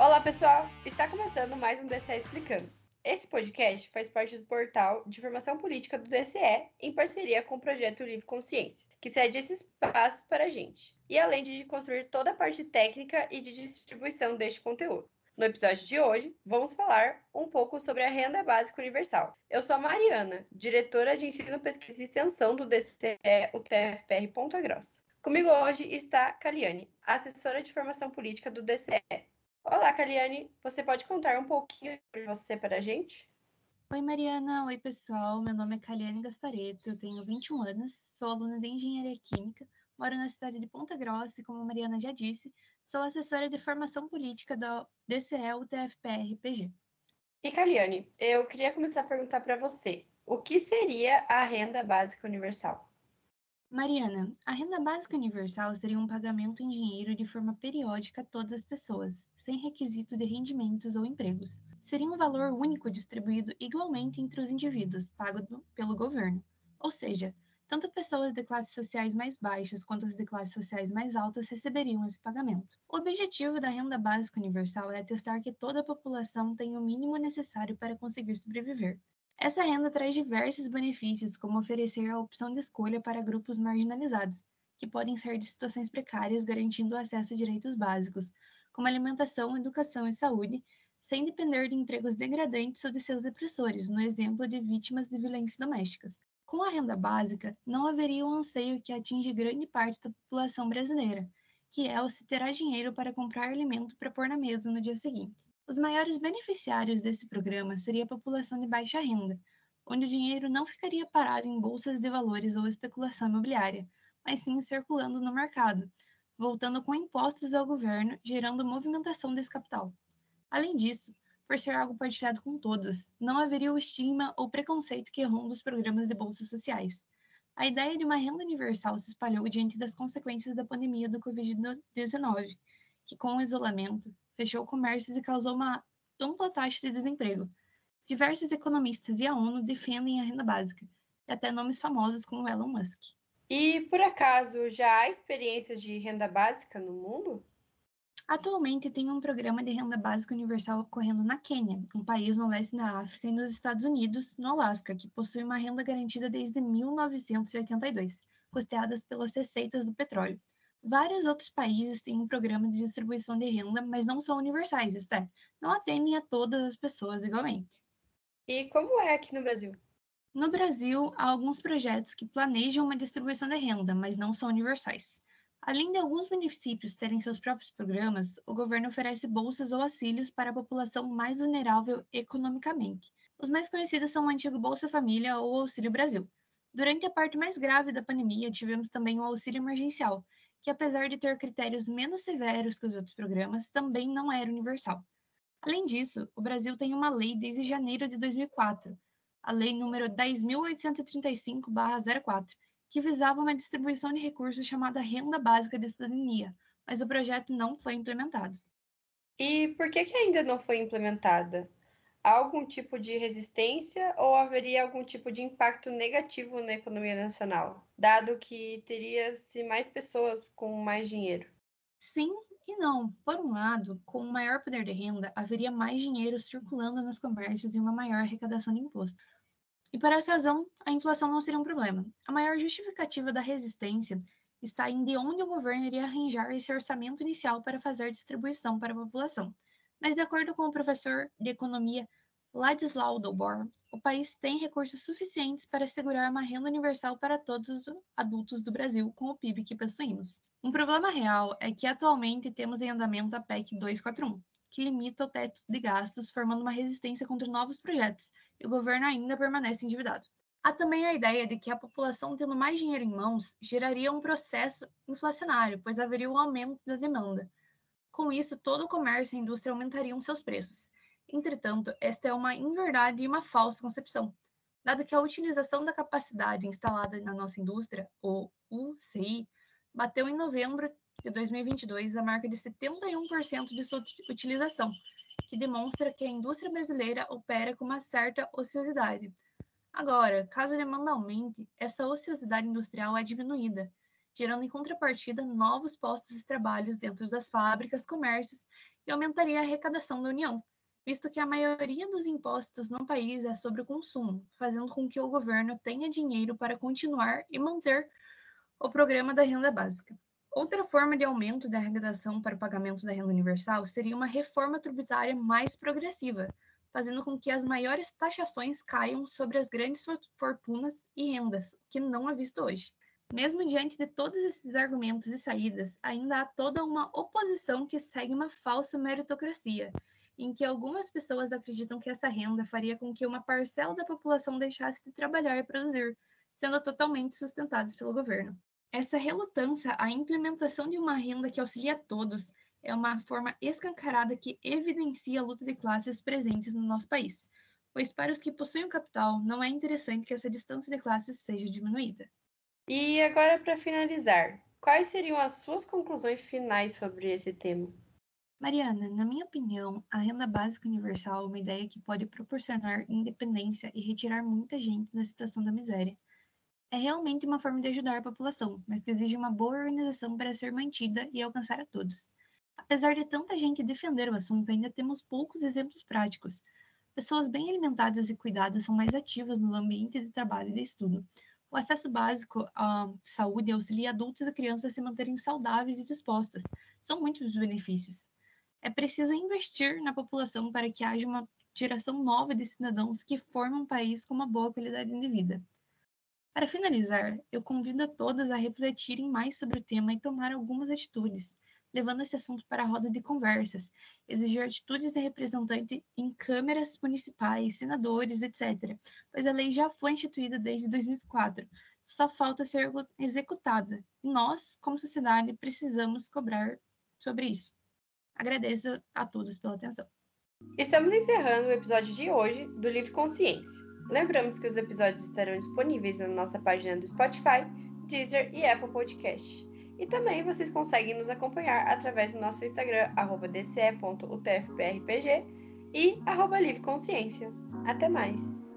Olá, pessoal! Está começando mais um DCE Explicando. Esse podcast faz parte do portal de formação política do DCE, em parceria com o projeto Livre Consciência, que cede esse espaço para a gente, e além de construir toda a parte técnica e de distribuição deste conteúdo. No episódio de hoje, vamos falar um pouco sobre a renda básica universal. Eu sou a Mariana, diretora de ensino, pesquisa e extensão do DCE UTFPR Ponta Grossa. Comigo hoje está Caliane, assessora de formação política do DCE. Olá, Caliane, você pode contar um pouquinho sobre você para a gente? Oi, Mariana. Oi, pessoal. Meu nome é Caliane Gaspareto, eu tenho 21 anos, sou aluna de Engenharia Química, moro na cidade de Ponta Grossa e, como a Mariana já disse, sou assessora de formação política da DCE UTFPR-PG. E Caliane, eu queria começar a perguntar para você, o que seria a renda básica universal? Mariana, a renda básica universal seria um pagamento em dinheiro de forma periódica a todas as pessoas, sem requisito de rendimentos ou empregos. Seria um valor único distribuído igualmente entre os indivíduos, pago pelo governo. Ou seja, tanto pessoas de classes sociais mais baixas quanto as de classes sociais mais altas receberiam esse pagamento. O objetivo da renda básica universal é atestar que toda a população tem o mínimo necessário para conseguir sobreviver. Essa renda traz diversos benefícios, como oferecer a opção de escolha para grupos marginalizados, que podem ser de situações precárias, garantindo acesso a direitos básicos, como alimentação, educação e saúde, sem depender de empregos degradantes ou de seus opressores, no exemplo de vítimas de violências domésticas. Com a renda básica, não haveria um anseio que atinge grande parte da população brasileira, que é o se terá dinheiro para comprar alimento para pôr na mesa no dia seguinte. Os maiores beneficiários desse programa seria a população de baixa renda, onde o dinheiro não ficaria parado em bolsas de valores ou especulação imobiliária, mas sim circulando no mercado, voltando com impostos ao governo, gerando movimentação desse capital. Além disso, por ser algo partilhado com todos, não haveria o estigma ou preconceito que ronda os programas de bolsas sociais. A ideia de uma renda universal se espalhou diante das consequências da pandemia do Covid-19, que, com o isolamento, fechou comércios e causou uma ampla taxa de desemprego. Diversos economistas e a ONU defendem a renda básica, e até nomes famosos como Elon Musk. E, por acaso, já há experiências de renda básica no mundo? Atualmente tem um programa de renda básica universal ocorrendo na Quênia, um país no leste da África, e nos Estados Unidos, no Alasca, que possui uma renda garantida desde 1982, custeadas pelas receitas do petróleo. Vários outros países têm um programa de distribuição de renda, mas não são universais, isto é, não atendem a todas as pessoas igualmente. E como é aqui no Brasil? No Brasil, há alguns projetos que planejam uma distribuição de renda, mas não são universais. Além de alguns municípios terem seus próprios programas, o governo oferece bolsas ou auxílios para a população mais vulnerável economicamente. Os mais conhecidos são o antigo Bolsa Família ou Auxílio Brasil. Durante a parte mais grave da pandemia, tivemos também o auxílio emergencial, que apesar de ter critérios menos severos que os outros programas, também não era universal. Além disso, o Brasil tem uma lei desde janeiro de 2004, a Lei número 10.835-04, que visava uma distribuição de recursos chamada Renda Básica de Cidadania, mas o projeto não foi implementado. E por que, que ainda não foi implementada? Algum tipo de resistência ou haveria algum tipo de impacto negativo na economia nacional, dado que teria-se mais pessoas com mais dinheiro? Sim e não. Por um lado, com maior poder de renda, haveria mais dinheiro circulando nos comércios e uma maior arrecadação de imposto. E por essa razão, a inflação não seria um problema. A maior justificativa da resistência está em de onde o governo iria arranjar esse orçamento inicial para fazer distribuição para a população. Mas, de acordo com o professor de economia Ladislau Dobor, o país tem recursos suficientes para assegurar uma renda universal para todos os adultos do Brasil com o PIB que possuímos. Um problema real é que atualmente temos em andamento a PEC 241, que limita o teto de gastos, formando uma resistência contra novos projetos, e o governo ainda permanece endividado. Há também a ideia de que a população tendo mais dinheiro em mãos geraria um processo inflacionário, pois haveria um aumento da demanda. Com isso, todo o comércio e a indústria aumentariam seus preços. Entretanto, esta é uma inverdade e uma falsa concepção, dado que a utilização da capacidade instalada na nossa indústria, ou UCI, bateu em novembro de 2022 a marca de 71% de sua utilização, que demonstra que a indústria brasileira opera com uma certa ociosidade. Agora, caso a demanda aumente, essa ociosidade industrial é diminuída, gerando em contrapartida novos postos de trabalho dentro das fábricas, comércios e aumentaria a arrecadação da União, visto que a maioria dos impostos no país é sobre o consumo, fazendo com que o governo tenha dinheiro para continuar e manter o programa da renda básica. Outra forma de aumento da arrecadação para o pagamento da renda universal seria uma reforma tributária mais progressiva, fazendo com que as maiores taxações caiam sobre as grandes fortunas e rendas, que não é visto hoje. Mesmo diante de todos esses argumentos e saídas, ainda há toda uma oposição que segue uma falsa meritocracia, em que algumas pessoas acreditam que essa renda faria com que uma parcela da população deixasse de trabalhar e produzir, sendo totalmente sustentados pelo governo. Essa relutância à implementação de uma renda que auxilia a todos é uma forma escancarada que evidencia a luta de classes presentes no nosso país, pois para os que possuem o capital não é interessante que essa distância de classes seja diminuída. E agora, para finalizar, quais seriam as suas conclusões finais sobre esse tema? Mariana, na minha opinião, a renda básica universal é uma ideia que pode proporcionar independência e retirar muita gente da situação da miséria é realmente uma forma de ajudar a população, mas que exige uma boa organização para ser mantida e alcançar a todos. Apesar de tanta gente defender o assunto, ainda temos poucos exemplos práticos. Pessoas bem alimentadas e cuidadas são mais ativas no ambiente de trabalho e de estudo. O acesso básico à saúde auxilia adultos e crianças a se manterem saudáveis e dispostas. São muitos os benefícios. É preciso investir na população para que haja uma geração nova de cidadãos que formam um país com uma boa qualidade de vida. Para finalizar, eu convido a todas a refletirem mais sobre o tema e tomar algumas atitudes, levando esse assunto para a roda de conversas, exigir atitudes de representante em câmeras municipais, senadores, etc., pois a lei já foi instituída desde 2004, só falta ser executada, nós, como sociedade, precisamos cobrar sobre isso. Agradeço a todos pela atenção. Estamos encerrando o episódio de hoje do Livre Consciência. Lembramos que os episódios estarão disponíveis na nossa página do Spotify, Deezer e Apple Podcast. E também vocês conseguem nos acompanhar através do nosso Instagram, dce.utfprpg e arroba Livre Consciência. Até mais!